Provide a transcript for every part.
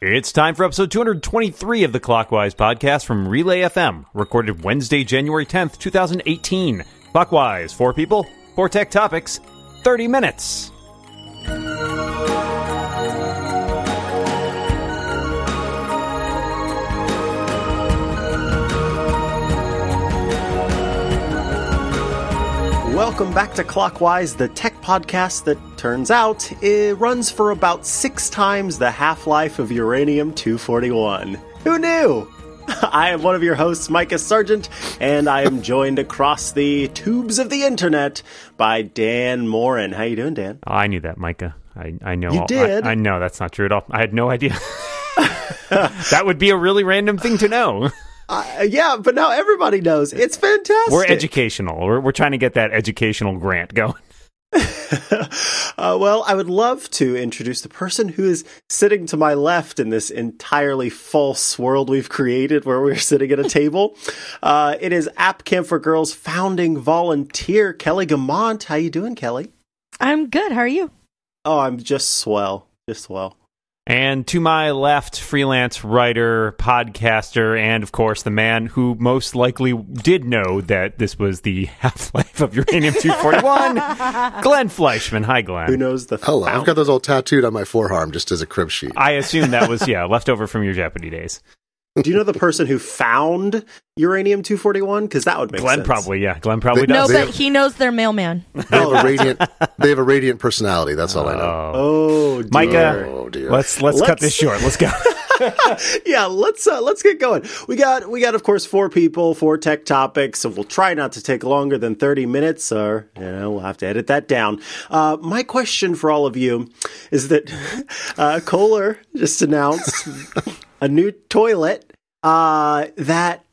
It's time for episode 223 of the Clockwise podcast from Relay FM, recorded Wednesday, January 10th, 2018. Clockwise, four people, four tech topics, 30 minutes. Welcome back to Clockwise, the tech podcast that turns out it runs for about six times the half life of uranium 241. Who knew? I am one of your hosts, Micah Sargent, and I am joined across the tubes of the internet by Dan Moren. How you doing, Dan? Oh, I knew that, Micah. I, I know. You I- did? I, know that's not true at all. I had no idea. that would be a really random thing to know. Uh, yeah, but now everybody knows. It's fantastic. We're educational. We're, we're trying to get that educational grant going. Uh, well, I would love to introduce the person who is sitting to my left in this entirely false world we've created where we're sitting at a table. Uh, it is App Camp for Girls founding volunteer Kelly Guimont. How you doing, Kelly? I'm good. How are you? Oh, I'm just swell. Just swell. And to my left, freelance writer, podcaster, and of course, the man who most likely did know that this was the half life of Uranium 241, Glenn Fleishman. Hi, Glenn. Who knows the Hello, I've got those all tattooed on my forearm just as a crib sheet. I assume that was, yeah, left over from your Jeopardy days. Do you know the person who found uranium 241? Because that would make sense. Glenn sense. probably, yeah, Glenn probably No, does. They- but he knows their mailman. They have a radiant. They have a radiant personality. That's all I know. Oh. Oh, dear. Micah, Oh dear. let's, let's cut Let's- this short. Let's go. yeah, let's uh, let's get going. We got we got of course four people, four tech topics, so we'll try not to take longer than thirty minutes, or you know we'll have to edit that down. Uh, my question for all of you is that uh, Kohler just announced a new toilet uh, that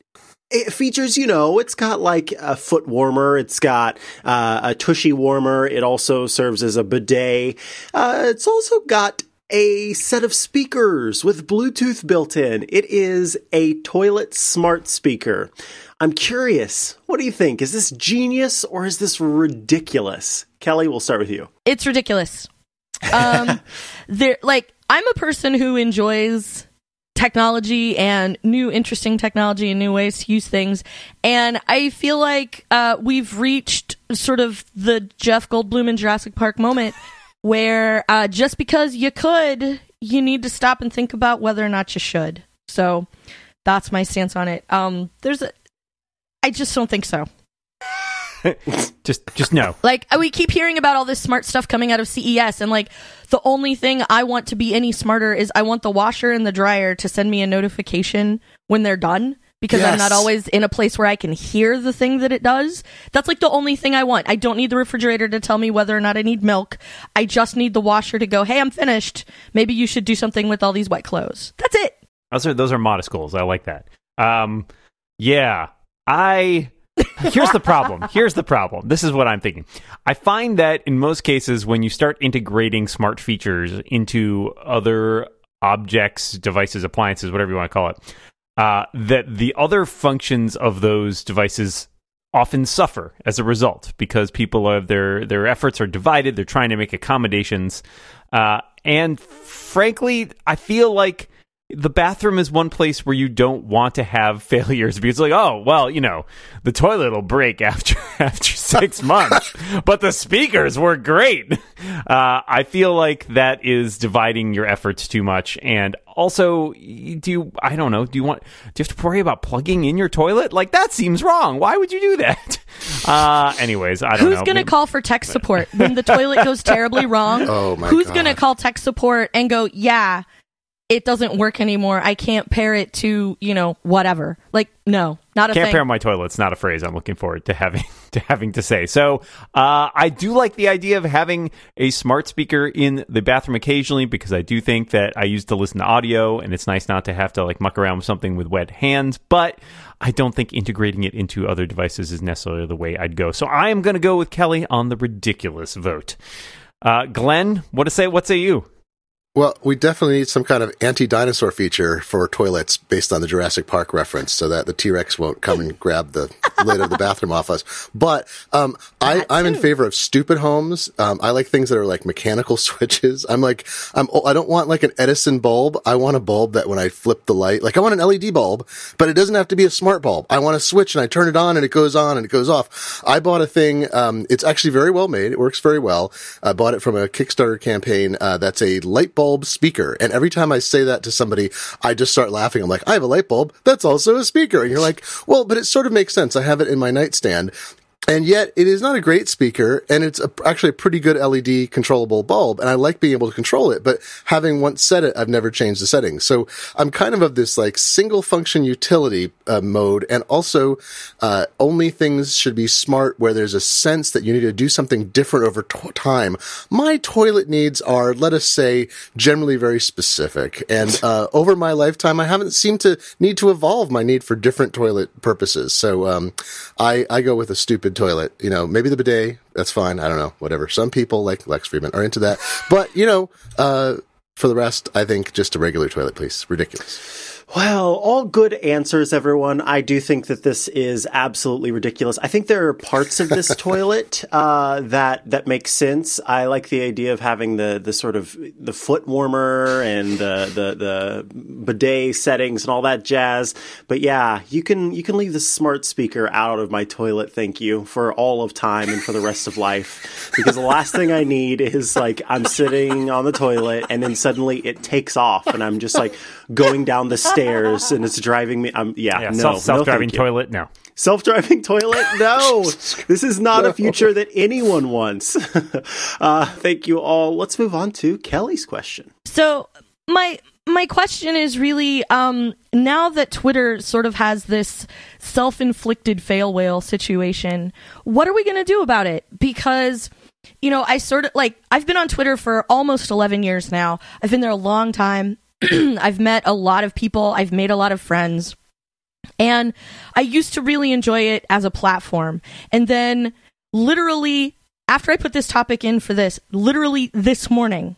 it features, you know, it's got like a foot warmer, it's got uh, a tushy warmer, it also serves as a bidet. Uh, it's also got a set of speakers with Bluetooth built in. It is a toilet smart speaker. I'm curious, what do you think? Is this genius or is this ridiculous? Kelly, we'll start with you. It's ridiculous. Um, there, like, I'm a person who enjoys technology and new interesting technology and new ways to use things. And I feel like uh, we've reached sort of the Jeff Goldblum in Jurassic Park moment where uh, just because you could, you need to stop and think about whether or not you should. So that's my stance on it. Um, there's a, I just don't think so. just, just no. Like we keep hearing about all this smart stuff coming out of CES, and like the only thing I want to be any smarter is I want the washer and the dryer to send me a notification when they're done because I'm not always in a place where I can hear the thing that it does. That's like the only thing I want. I don't need the refrigerator to tell me whether or not I need milk. I just need the washer to go, "Hey, I'm finished. Maybe you should do something with all these wet clothes." That's it. Those are those are modest goals. I like that. Um, yeah, I. Here's the problem. Here's the problem. This is what I'm thinking. I find that in most cases, when you start integrating smart features into other objects, devices, appliances, whatever you want to call it, uh, that the other functions of those devices often suffer as a result because people are their their efforts are divided. They're trying to make accommodations, uh, and frankly, I feel like the bathroom is one place where you don't want to have failures because like oh well you know the toilet will break after after six months but the speakers were great. Uh, i feel like that is dividing your efforts too much. And also do you i don't know do you want do you have to worry about plugging in your toilet? Like that seems wrong. Why would you do that? Uh anyways i don't Who's know. going to call for tech support when the toilet goes terribly wrong? Oh, my Who's God. going to call tech support and go, "Yeah, it doesn't work anymore. I can't pair it to, you know, whatever." Like, no, not a can't thing. pair my toilets not a phrase i'm looking forward to having to having to say so uh, i do like the idea of having a smart speaker in the bathroom occasionally because i do think that i used to listen to audio and it's nice not to have to like muck around with something with wet hands but i don't think integrating it into other devices is necessarily the way i'd go so i am going to go with kelly on the ridiculous vote uh, glenn what to say what say you Well, we definitely need some kind of anti-dinosaur feature for toilets based on the Jurassic Park reference, so that the T-Rex won't come and grab the lid of the bathroom off us. But um, I, I'm in favor of stupid homes. Um, I like things that are like mechanical switches. I'm like, I'm, I don't want like an Edison bulb. I want a bulb that when I flip the light, like I want an LED bulb, but it doesn't have to be a smart bulb. I want a switch and I turn it on and it goes on and it goes off. I bought a thing. Um, it's actually very well made. It works very well. I bought it from a Kickstarter campaign. Uh, that's a light bulb bulb speaker. And every time I say that to somebody, I just start laughing. I'm like, I have a light bulb. That's also a speaker. And you're like, well, but it sort of makes sense. I have it in my nightstand and yet it is not a great speaker and it's a, actually a pretty good LED controllable bulb. And I like being able to control it, but having once set it, I've never changed the settings. So I'm kind of of this like single function utility uh, mode. And also, uh, only things should be smart where there's a sense that you need to do something different over time. My toilet needs are, let us say, generally very specific. And, uh, over my lifetime, I haven't seemed to need to evolve my need for different toilet purposes. So, um, I, I go with a stupid toilet. You know, maybe the bidet, that's fine. I don't know, whatever. Some people like Lex Fridman are into that. But, you know, uh, for the rest, I think just a regular toilet, please. Ridiculous. Well, all good answers, everyone. I do think that this is absolutely ridiculous. I think there are parts of this toilet uh, that that make sense. I like the idea of having the the sort of the foot warmer and the the, the bidet settings and all that jazz. But yeah, you can you can leave the smart speaker out of my toilet. Thank you for all of time and for the rest of life. Because the last thing I need is like I'm sitting on the toilet and then suddenly it takes off and I'm just like going down the stairs stairs and it's driving me. I'm yeah, yeah no, self driving no, toilet. No, self driving toilet. No, this is not no. a future that anyone wants. uh, thank you all. Let's move on to Kelly's question. So my my question is really um, now that Twitter sort of has this self inflicted fail whale situation, what are we going to do about it? Because you know, I sort of like I've been on Twitter for almost 11 years now. I've been there a long time. I've met a lot of people, I've made a lot of friends. And I used to really enjoy it as a platform. And then, literally, after I put this topic in for this, literally this morning,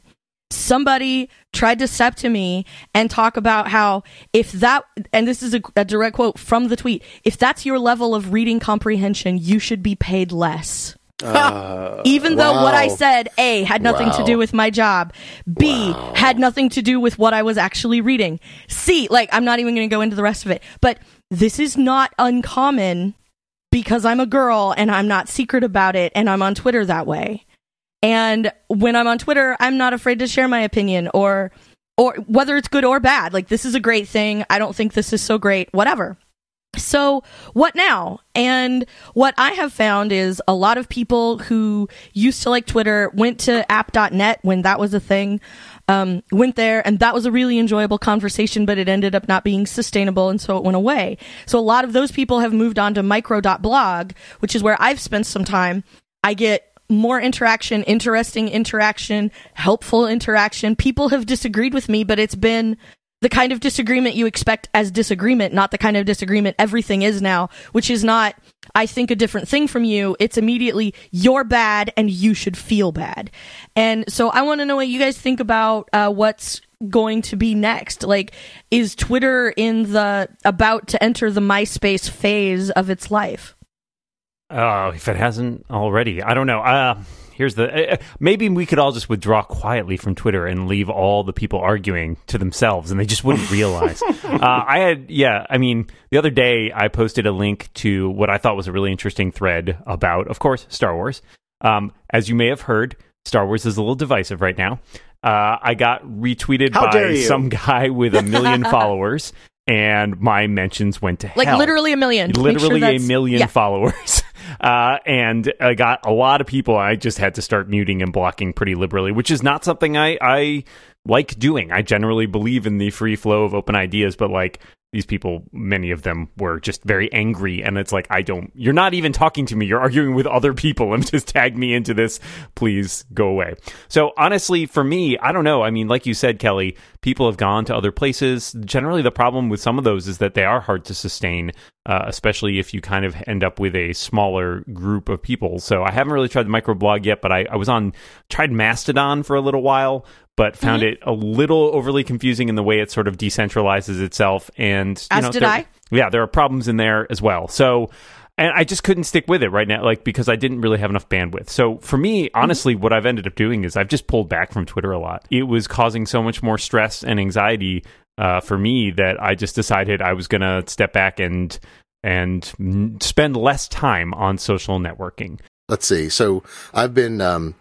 somebody tried to step to me and talk about how if that and this is a, a, direct quote from the tweet if that's your level of reading comprehension you should be paid less uh, Even though what I said, A, had nothing wow. to do with my job, B, wow. had nothing to do with what I was actually reading, C, like, I'm not even going to go into the rest of it. But this is not uncommon because I'm a girl and I'm not secret about it and I'm on Twitter that way. And when I'm on Twitter, I'm not afraid to share my opinion or or whether it's good or bad. Like this is a great thing. I don't think this is so great. Whatever. So, what now? And what I have found is a lot of people who used to like Twitter went to app.net when that was a thing, um, went there, and that was a really enjoyable conversation, but it ended up not being sustainable, and so it went away. So, a lot of those people have moved on to micro.blog, which is where I've spent some time. I get more interaction, interesting interaction, helpful interaction. People have disagreed with me, but it's been the kind of disagreement you expect as disagreement, not the kind of disagreement everything is now, which is not, I think a different thing from you. It's immediately, you're bad and you should feel bad. And so I want to know what you guys think about uh, what's going to be next. Like, is Twitter in the, about to enter the MySpace phase of its life? Oh, if it hasn't already. I don't know. Uh, here's the uh, uh, maybe we could all just withdraw quietly from Twitter and leave all the people arguing to themselves, and they just wouldn't realize. uh, I had yeah, I mean, the other day I posted a link to what I thought was a really interesting thread about, of course, Star Wars. Um, as you may have heard, Star Wars is a little divisive right now. Uh, I got retweeted How by some guy with a million followers, and my mentions went to like hell. literally a million. Literally sure a million yeah. followers. Uh, and I got a lot of people. I just had to start muting and blocking pretty liberally, which is not something I, I like doing. I generally believe in the free flow of open ideas, but like these people, many of them were just very angry. And it's like, I don't, you're not even talking to me. You're arguing with other people and just tag me into this. Please go away. So honestly, for me, I don't know. I mean, like you said, Kelly, people have gone to other places. Generally, the problem with some of those is that they are hard to sustain, uh, especially if you kind of end up with a smaller group of people. So I haven't really tried the microblog yet, but I, I was on, tried Mastodon for a little while but found mm-hmm. it a little overly confusing in the way it sort of decentralizes itself. And as know, did there, I. Yeah, there are problems in there as well. So. And I just couldn't stick with it right now, like because I didn't really have enough bandwidth. So for me, mm-hmm. honestly, mm-hmm. what I've ended up doing is I've just pulled back from Twitter a lot. It was causing so much more stress and anxiety uh, for me that I just decided I was going to step back and and spend less time on social networking. Let's see. So I've been um,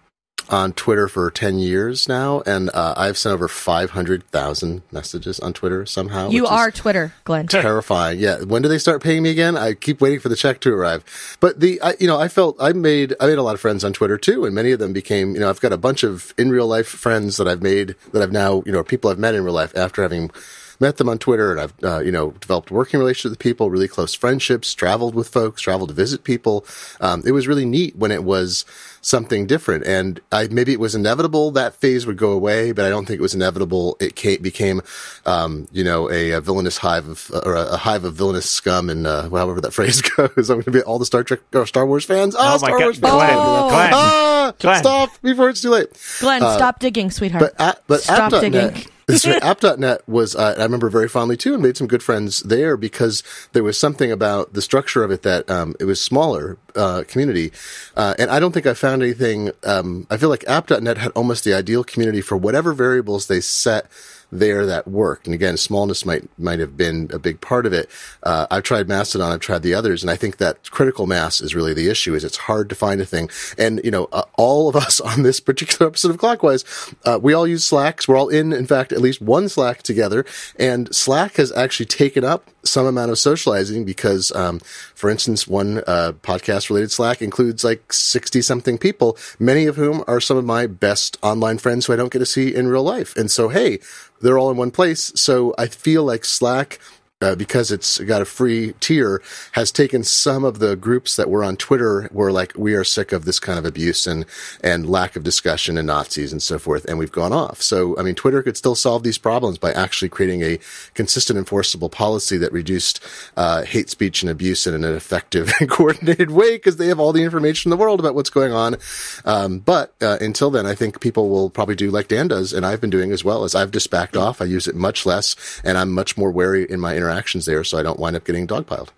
on Twitter for 10 years now, and uh, I've sent over 500,000 messages on Twitter somehow. You are Twitter, Glenn. Terrifying. Yeah. When do they start paying me again? I keep waiting for the check to arrive. But the, I, you know, I felt I made, I made a lot of friends on Twitter too, and many of them became, you know, I've got a bunch of in real life friends that I've made that I've now, you know, people I've met in real life after having met them on Twitter, and I've uh, you know developed working relationships with people, really close friendships, traveled with folks, traveled to visit people. Um, it was really neat when it was something different, and I, maybe it was inevitable that phase would go away, but I don't think it was inevitable. It came, became, um, you know, a, a, villainous hive of or a, a, hive of villainous scum, and uh, however that phrase goes. I'm going to be all the Star Trek or Star Wars fans. Oh, oh Star my Wars God. Fans. Glenn, oh. Glenn. Ah, Glenn. Stop before it's too late. Glenn, uh, stop digging, sweetheart. But at, but stop digging. Net, this app.net was uh, I remember very fondly too, and made some good friends there because there was something about the structure of it that um, it was smaller uh, community, uh, and I don't think I found anything. Um, I feel like app.net had almost the ideal community for whatever variables they set there that worked. And again, smallness might might have been a big part of it. Uh, I've tried Mastodon, I've tried the others, and I think that critical mass is really the issue. Is it's hard to find a thing. And you know, uh, all of us on this particular episode of Clockwise, uh, we all use Slacks. We're all in, in fact, at least one Slack together. And Slack has actually taken up some amount of socializing because, um, for instance, one uh, podcast related Slack includes like 60 something people, many of whom are some of my best online friends who I don't get to see in real life. And so, hey, they're all in one place. So I feel like Slack uh, because it's got a free tier, has taken some of the groups that were on Twitter were like, we are sick of this kind of abuse and, and lack of discussion and Nazis and so forth. And we've gone off. So, I mean, Twitter could still solve these problems by actually creating a consistent enforceable policy that reduced, uh, hate speech and abuse in an effective and coordinated way because they have all the information in the world about what's going on. Um, but, uh, until then, I think people will probably do like Dan does and I've been doing as well as I've just backed off. I use it much less and I'm much more wary in my interaction interactions there so I don't wind up getting dogpiled.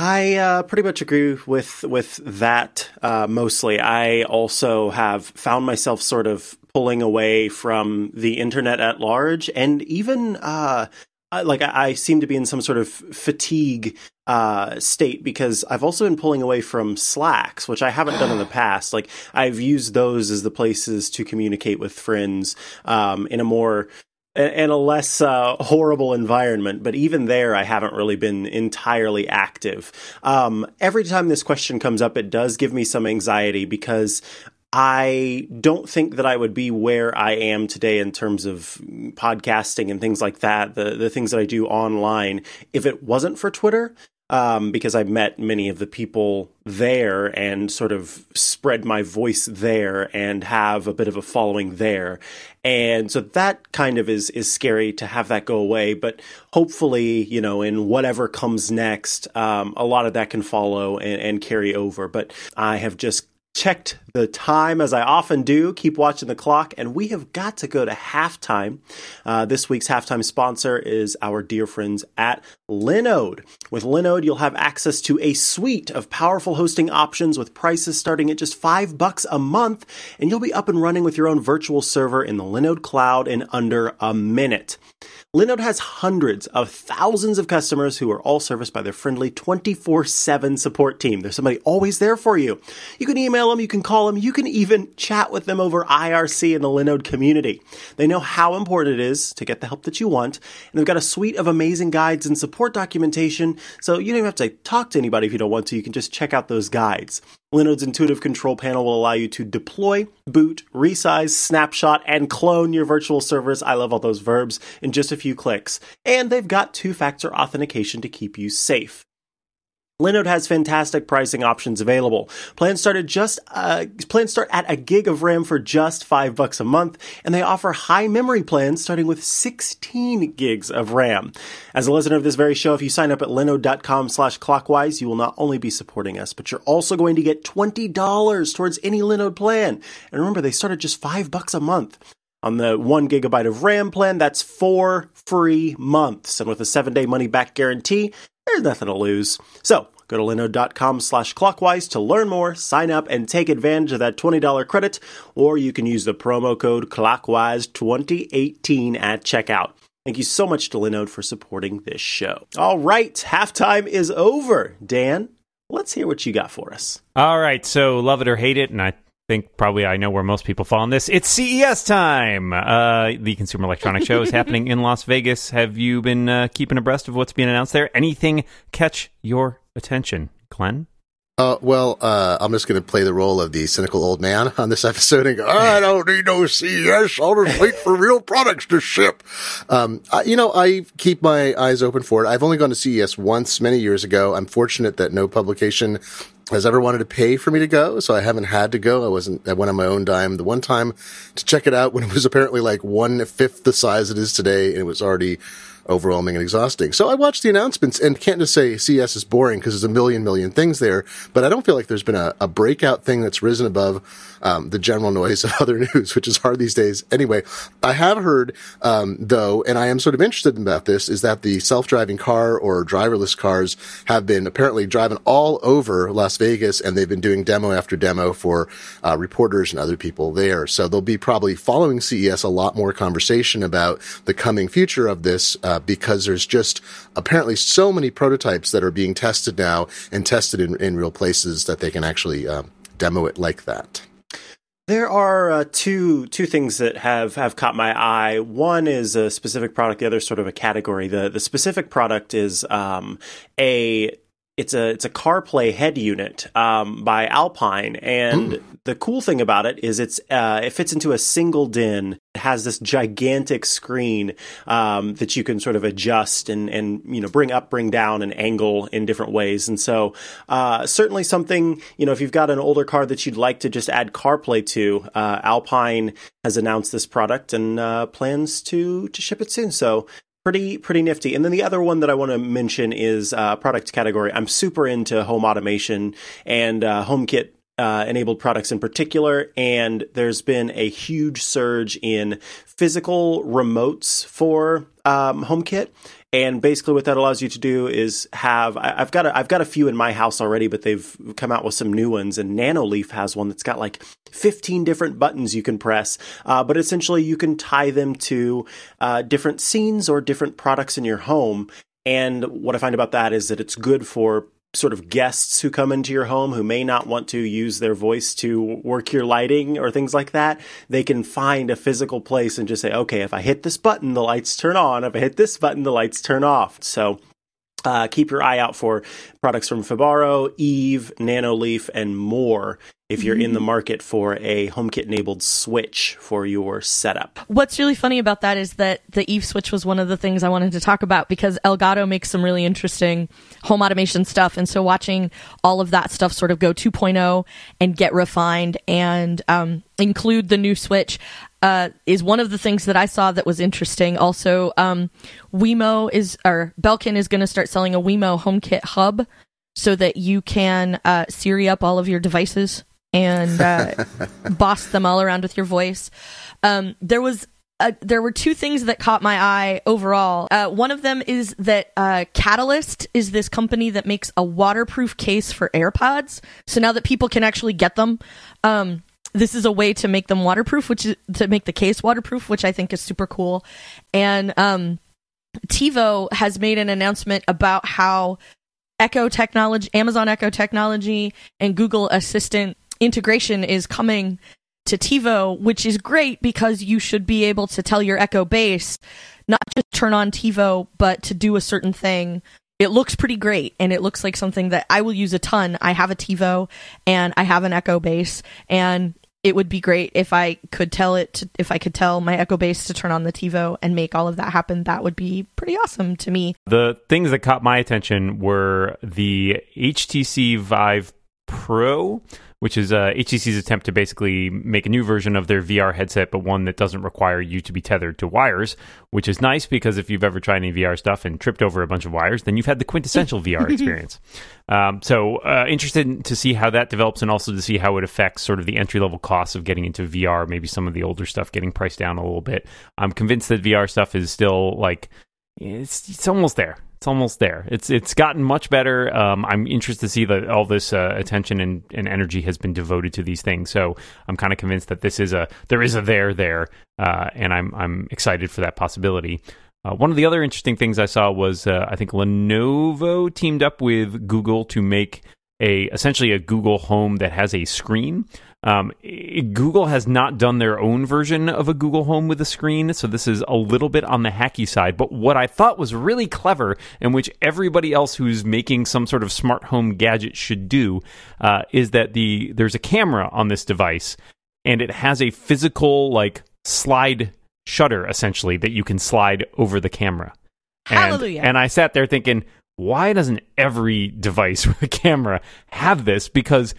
I uh, pretty much agree with with that uh, mostly. I also have found myself sort of pulling away from the internet at large, and even uh, like I, I, seem to be in some sort of fatigue uh, state because I've also been pulling away from Slacks, which I haven't done in the past. Like I've used those as the places to communicate with friends um, in a more in a less uh, horrible environment. But even there, I haven't really been entirely active. Um, every time this question comes up, it does give me some anxiety because I don't think that I would be where I am today in terms of podcasting and things like that, the the things that I do online, if it wasn't for Twitter um, because I met many of the people there and sort of spread my voice there and have a bit of a following there. And so that kind of is is scary to have that go away. But hopefully, you know, in whatever comes next, um, a lot of that can follow and, and carry over. But I have just checked the time as I often do, keep watching the clock, and we have got to go to halftime. Uh, this week's halftime sponsor is our dear friends at Linode. With Linode, you'll have access to a suite of powerful hosting options with prices starting at just five bucks a month, and you'll be up and running with your own virtual server in the Linode cloud in under a minute. Linode has hundreds of thousands of customers who are all serviced by their friendly 24 7 support team. There's somebody always there for you. You can email them, you can call them, you can even chat with them over IRC in the Linode community. They know how important it is to get the help that you want, and they've got a suite of amazing guides and support documentation, so you don't even have to talk to anybody if you don't want to. You can just check out those guides. Linode's intuitive control panel will allow you to deploy, boot, resize, snapshot, and clone your virtual servers. I love all those verbs in just a few clicks. And they've got two factor authentication to keep you safe. Linode has fantastic pricing options available. Plans start at just uh, plans start at a gig of RAM for just five bucks a month, and they offer high memory plans starting with 16 gigs of RAM. As a listener of this very show, if you sign up at linode.com/clockwise, you will not only be supporting us, but you're also going to get twenty dollars towards any Linode plan. And remember, they start at just five bucks a month. On the one gigabyte of RAM plan, that's four free months. And with a seven day money back guarantee, there's nothing to lose. So go to linode.com slash clockwise to learn more, sign up, and take advantage of that $20 credit, or you can use the promo code clockwise2018 at checkout. Thank you so much to Linode for supporting this show. All right, halftime is over. Dan, let's hear what you got for us. All right, so love it or hate it, and I think probably I know where most people fall on this. It's CES time. Uh, the Consumer Electronics Show is happening in Las Vegas. Have you been uh, keeping abreast of what's being announced there? Anything catch your attention, Glenn? Uh, well, uh, I'm just going to play the role of the cynical old man on this episode and go, I don't need no CES. I'll just wait for real products to ship. Um, I, you know, I keep my eyes open for it. I've only gone to CES once many years ago. I'm fortunate that no publication has ever wanted to pay for me to go, so I haven't had to go. I wasn't, I went on my own dime the one time to check it out when it was apparently like one fifth the size it is today and it was already overwhelming and exhausting. So I watched the announcements and can't just say CES is boring because there's a million, million things there, but I don't feel like there's been a, a breakout thing that's risen above um, the general noise of other news, which is hard these days. Anyway, I have heard, um, though, and I am sort of interested about this, is that the self-driving car or driverless cars have been apparently driving all over Las Vegas and they've been doing demo after demo for uh, reporters and other people there. So there'll be probably following CES a lot more conversation about the coming future of this uh, because there's just apparently so many prototypes that are being tested now and tested in, in real places that they can actually um, demo it like that. There are uh, two two things that have, have caught my eye. One is a specific product. The other sort of a category. The the specific product is um, a it's a it's a CarPlay head unit um, by Alpine, and mm. the cool thing about it is it's uh, it fits into a single DIN. It has this gigantic screen um, that you can sort of adjust and and you know bring up, bring down, and angle in different ways. And so uh, certainly something you know if you've got an older car that you'd like to just add CarPlay to, uh, Alpine has announced this product and uh, plans to to ship it soon. So pretty pretty nifty. And then the other one that I want to mention is uh, product category. I'm super into home automation and uh, HomeKit uh, enabled products in particular. And there's been a huge surge in physical remotes for um, HomeKit. And basically, what that allows you to do is have I, have got a, I've got a few in my house already, but they've come out with some new ones. And Nanoleaf has one that's got like 15 different buttons you can press, uh, but essentially you can tie them to uh, different scenes or different products in your home. And what I find about that is that it's good for sort of guests who come into your home who may not want to use their voice to work your lighting or things like that, they can find a physical place and just say, okay, if I hit this button, the lights turn on. If I hit this button, the lights turn off. So uh, keep your eye out for products from Fibaro, Eve, Nanoleaf, and more if you're in the mm-hmm. market for a HomeKit enabled switch for your setup. What's really funny about that is that the Eve switch was one of the things I wanted to talk about because Elgato makes some really interesting home automation stuff. And so watching all of that stuff sort of go 2.0 and get refined and um, include the new switch uh, is one of the things that I saw that was interesting. Also, um, Wemo is, or Belkin is going to start selling a Wemo HomeKit hub so that you can uh, Siri up all of your devices and uh, boss them all around with your voice. Um, there was uh, there were two things that caught my eye overall. Uh, one of them is that uh, Catalyst is this company that makes a waterproof case for AirPods. So now that people can actually get them, um, this is a way to make them waterproof, which is to make the case waterproof, which I think is super cool. And um, TiVo has made an announcement about how Echo technology, Amazon Echo technology, and Google Assistant integration is coming to TiVo, which is great because you should be able to tell your Echo Base not just turn on TiVo, but to do a certain thing. It looks pretty great, and it looks like something that I will use a ton. I have a TiVo, and I have an Echo Base, and it would be great if I could tell it to, if I could tell my Echo Base to turn on the TiVo and make all of that happen. That would be pretty awesome to me. The things that caught my attention were the HTC Vive Pro, which is uh, HTC's attempt to basically make a new version of their VR headset, but one that doesn't require you to be tethered to wires, which is nice because if you've ever tried any VR stuff and tripped over a bunch of wires, then you've had the quintessential VR experience. Um, so, uh, interested to see how that develops and also to see how it affects sort of the entry level costs of getting into VR, maybe some of the older stuff getting priced down a little bit. I'm convinced that VR stuff is still like, it's, it's almost there it's almost there. It's it's gotten much better. Um, I'm interested to see that all this uh, attention and, and energy has been devoted to these things. So I'm kind of convinced that this is a there is a there there, uh, and I'm I'm excited for that possibility. Uh, one of the other interesting things I saw was uh, I think Lenovo teamed up with Google to make a essentially a Google Home that has a screen. Um, Google has not done their own version of a Google Home with a screen, so this is a little bit on the hacky side. But what I thought was really clever, and which everybody else who's making some sort of smart home gadget should do, uh, is that the there's a camera on this device, and it has a physical like slide shutter essentially that you can slide over the camera. And, Hallelujah. And I sat there thinking, why doesn't every device with a camera have this? Because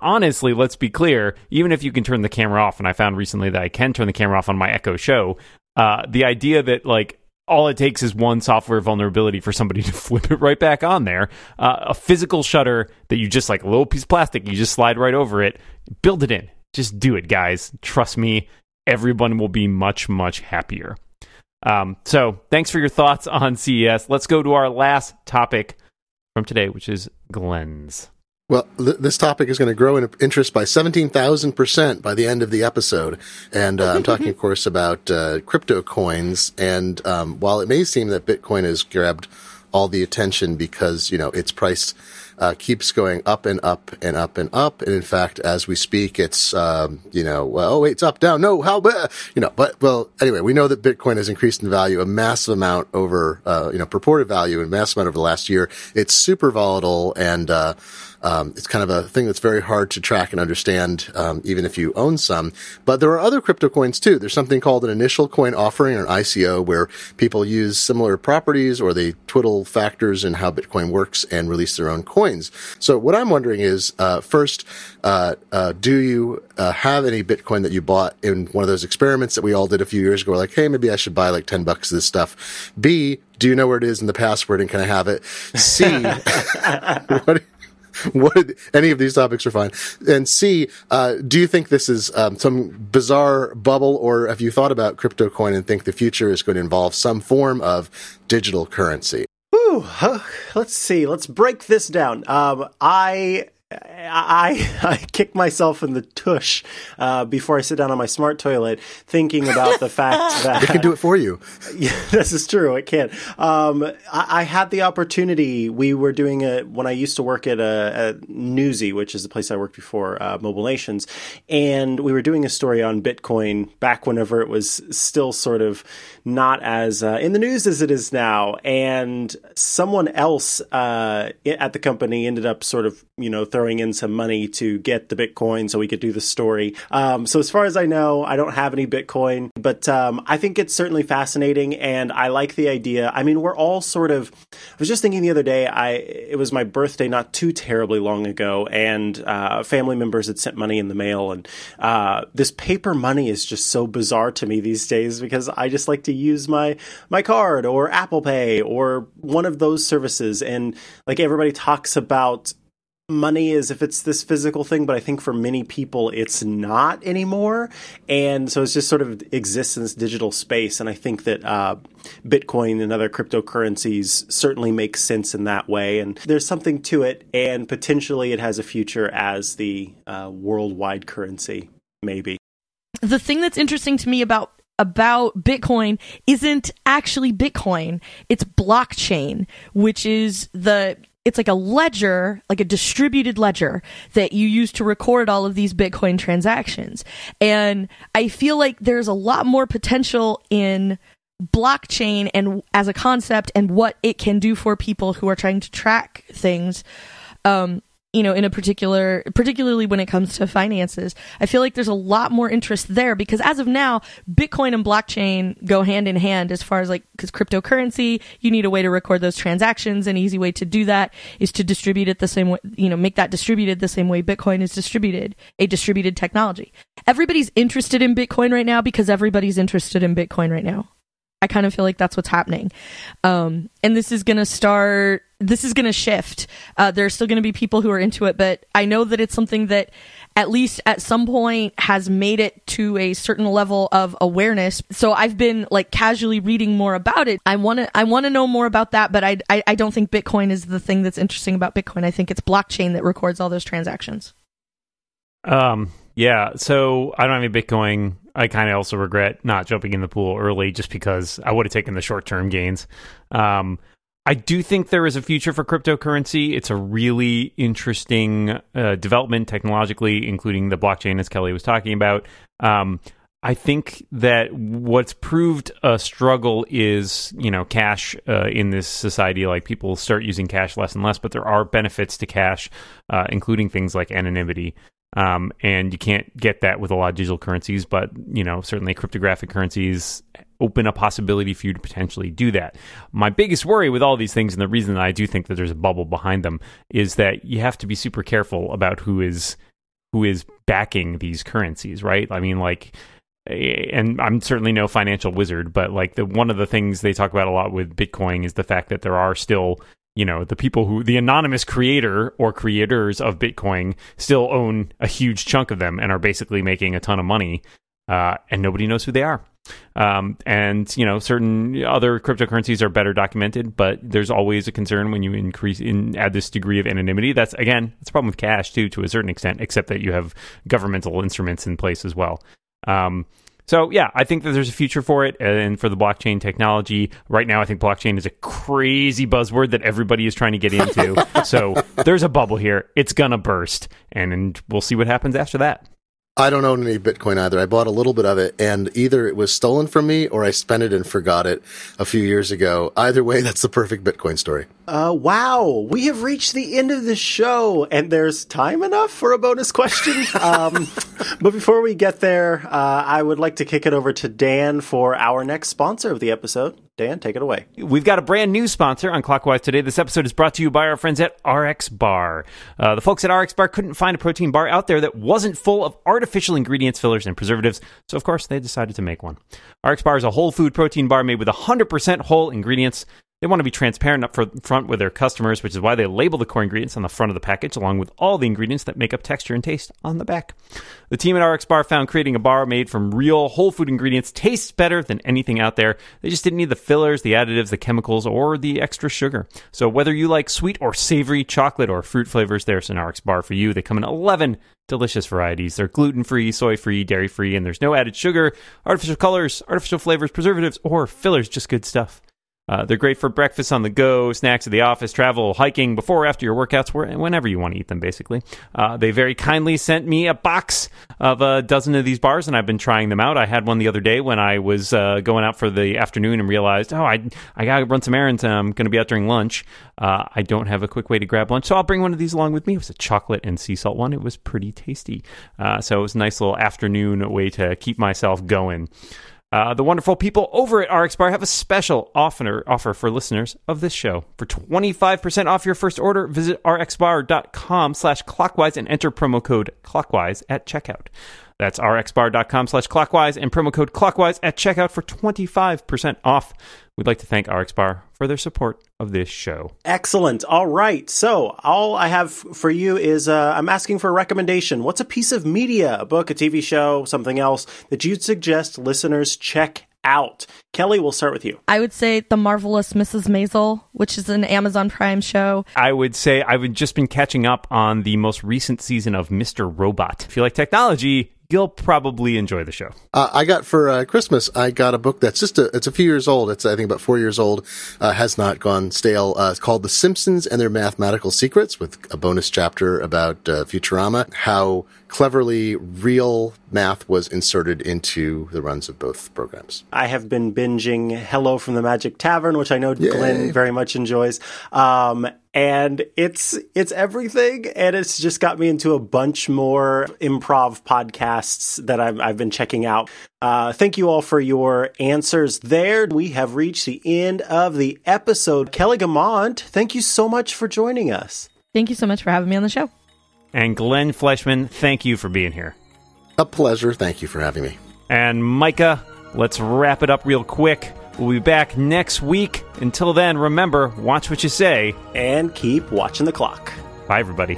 honestly, let's be clear, even if you can turn the camera off, and I found recently that I can turn the camera off on my Echo Show, uh, the idea that like all it takes is one software vulnerability for somebody to flip it right back on there. Uh, a physical shutter that you just like a little piece of plastic, you just slide right over it. Build it in. Just do it, guys. Trust me, everyone will be much, much happier. Um, so thanks for your thoughts on CES. Let's go to our last topic from today, which is Glenn's. Well, th- this topic is going to grow in interest by 17,000% by the end of the episode. And uh, I'm talking, of course, about uh, crypto coins. And um, while it may seem that Bitcoin has grabbed all the attention because, you know, its price uh, keeps going up and up and up and up. And in fact, as we speak, it's, um, you know, well, oh, wait, it's up, down. No, how, you know, but, well, anyway, we know that Bitcoin has increased in value a massive amount over, uh, you know, purported value and massive amount over the last year. It's super volatile and, uh, um, it's kind of a thing that's very hard to track and understand, um, even if you own some. But there are other crypto coins too. There's something called an initial coin offering or an ICO where people use similar properties or they twiddle factors in how Bitcoin works and release their own coins. So what I'm wondering is, uh, first, uh, uh, do you uh, have any Bitcoin that you bought in one of those experiments that we all did a few years ago? Like, hey, maybe I should buy like 10 bucks of this stuff. B, do you know where it is in the password and can I have it? C, what, what any of these topics are fine. And C, uh, do you think this is um, some bizarre bubble, or have you thought about crypto coin and think the future is going to involve some form of digital currency? Whew, let's see. Let's break this down. Um, I I, I kick myself in the tush uh, before I sit down on my smart toilet, thinking about the fact that it can do it for you. Yeah, this is true. It can. Um, I, I, had the opportunity. We were doing it when I used to work at a, a Newsy, which is the place I worked before, uh, Mobile Nations, and we were doing a story on Bitcoin back whenever it was still sort of not as uh, in the news as it is now. And someone else uh, at the company ended up sort of you know throwing in some money to get the Bitcoin so we could do the story. Um, so as far as I know, I don't have any Bitcoin, but um, I think it's certainly fascinating, and I like the idea. I mean, we're all sort of. I was just thinking the other day. I it was my birthday not too terribly long ago, and uh, family members had sent money in the mail, and uh, this paper money is just so bizarre to me these days because I just like to use my my card or Apple Pay or one of those services, and like everybody talks about money as if it's this physical thing, but I think for many people it's not anymore. And so it's just sort of exists in this digital space. And I think that uh, Bitcoin and other cryptocurrencies certainly make sense in that way. And there's something to it. And potentially it has a future as the uh, worldwide currency, maybe. The thing that's interesting to me about about Bitcoin isn't actually Bitcoin. It's blockchain, which is the it's like a ledger, like a distributed ledger that you use to record all of these Bitcoin transactions. And I feel like there's a lot more potential in blockchain and as a concept and what it can do for people who are trying to track things um, you know, in a particular, particularly when it comes to finances. I feel like there's a lot more interest there because as of now, Bitcoin and blockchain go hand in hand as far as like, because cryptocurrency, you need a way to record those transactions. An easy way to do that is to distribute it the same way, you know, make that distributed the same way Bitcoin is distributed, a distributed technology. Everybody's interested in Bitcoin right now because everybody's interested in Bitcoin right now. I kind of feel like that's what's happening. Um, and this is going to start, this is going to shift. Uh, there are still going to be people who are into it, but I know that it's something that at least at some point has made it to a certain level of awareness. So I've been like casually reading more about it. I want to, I want to know more about that, but I, I, I don't think Bitcoin is the thing that's interesting about Bitcoin. I think it's blockchain that records all those transactions. Um, yeah. So I don't have any Bitcoin. I kind of also regret not jumping in the pool early just because I would have taken the short term gains. Um, I do think there is a future for cryptocurrency. It's a really interesting uh, development technologically, including the blockchain, as Kelly was talking about. Um, I think that what's proved a struggle is, you know, cash uh, in this society. Like people start using cash less and less, but there are benefits to cash, uh, including things like anonymity. Um, and you can't get that with a lot of digital currencies, but you know certainly cryptographic currencies open a possibility for you to potentially do that. My biggest worry with all these things, and the reason that I do think that there's a bubble behind them, is that you have to be super careful about who is who is backing these currencies, right? I mean, like and I'm certainly no financial wizard, but like the one of the things they talk about a lot with Bitcoin is the fact that there are still you know the people who the anonymous creator or creators of bitcoin still own a huge chunk of them and are basically making a ton of money uh, and nobody knows who they are um, and you know certain other cryptocurrencies are better documented but there's always a concern when you increase in add this degree of anonymity that's again that's a problem with cash too to a certain extent except that you have governmental instruments in place as well um, so yeah, I think that there's a future for it and for the blockchain technology. Right now, I think blockchain is a crazy buzzword that everybody is trying to get into. so there's a bubble here. It's gonna burst, and we'll see what happens after that. I don't own any Bitcoin either. I bought a little bit of it and either it was stolen from me or I spent it and forgot it a few years ago. Either way, that's the perfect Bitcoin story. Uh, wow. We have reached the end of the show and there's time enough for a bonus question. um, but before we get there, uh, I would like to kick it over to Dan for our next sponsor of the episode. Dan, take it away. We've got a brand new sponsor on Clockwise today. This episode is brought to you by our friends at RX Bar. Uh, the folks at RX Bar couldn't find a protein bar out there that wasn't full of artificial ingredients, fillers, and preservatives, so of course they decided to make one. RX Bar is a whole food protein bar made with 100% whole ingredients. They want to be transparent up front with their customers, which is why they label the core ingredients on the front of the package, along with all the ingredients that make up texture and taste on the back. The team at RX Bar found creating a bar made from real whole food ingredients tastes better than anything out there. They just didn't need the fillers, the additives, the chemicals, or the extra sugar. So whether you like sweet or savory chocolate or fruit flavors, there's an RX Bar for you. They come in 11 delicious varieties. They're gluten free, soy free, dairy free, and there's no added sugar, artificial colors, artificial flavors, preservatives, or fillers, just good stuff. Uh, they're great for breakfast on the go, snacks at the office, travel, hiking, before or after your workouts, whenever you want to eat them, basically. Uh, they very kindly sent me a box of a dozen of these bars, and I've been trying them out. I had one the other day when I was uh, going out for the afternoon and realized, oh, I, I got to run some errands and I'm going to be out during lunch. Uh, I don't have a quick way to grab lunch, so I'll bring one of these along with me. It was a chocolate and sea salt one. It was pretty tasty. Uh, so it was a nice little afternoon way to keep myself going. Uh, the wonderful people over at RX Bar have a special offer, offer for listeners of this show. For 25% off your first order, visit rxbar.com slash clockwise and enter promo code clockwise at checkout. That's rxbar.com slash clockwise and promo code clockwise at checkout for 25% off. We'd like to thank RxBar for their support of this show. Excellent. All right. So, all I have for you is uh, I'm asking for a recommendation. What's a piece of media, a book, a TV show, something else that you'd suggest listeners check out? Kelly, we'll start with you. I would say The Marvelous Mrs. Maisel, which is an Amazon Prime show. I would say I've just been catching up on the most recent season of Mr. Robot. If you like technology, you'll probably enjoy the show. Uh, I got for uh, Christmas. I got a book that's just a. It's a few years old. It's I think about four years old. Uh, has not gone stale. Uh, it's called The Simpsons and Their Mathematical Secrets, with a bonus chapter about uh, Futurama. How cleverly real math was inserted into the runs of both programs. I have been binging Hello from the Magic Tavern, which I know Yay. Glenn very much enjoys. Um, and it's it's everything and it's just got me into a bunch more improv podcasts that I've, I've been checking out uh, thank you all for your answers there we have reached the end of the episode kelly guimont thank you so much for joining us thank you so much for having me on the show and Glenn Fleishman thank you for being here. A pleasure. Thank you for having me. And Micah, let's wrap it up real quick. We'll be back next week. Until then, remember, watch what you say and keep watching the clock. Bye, everybody.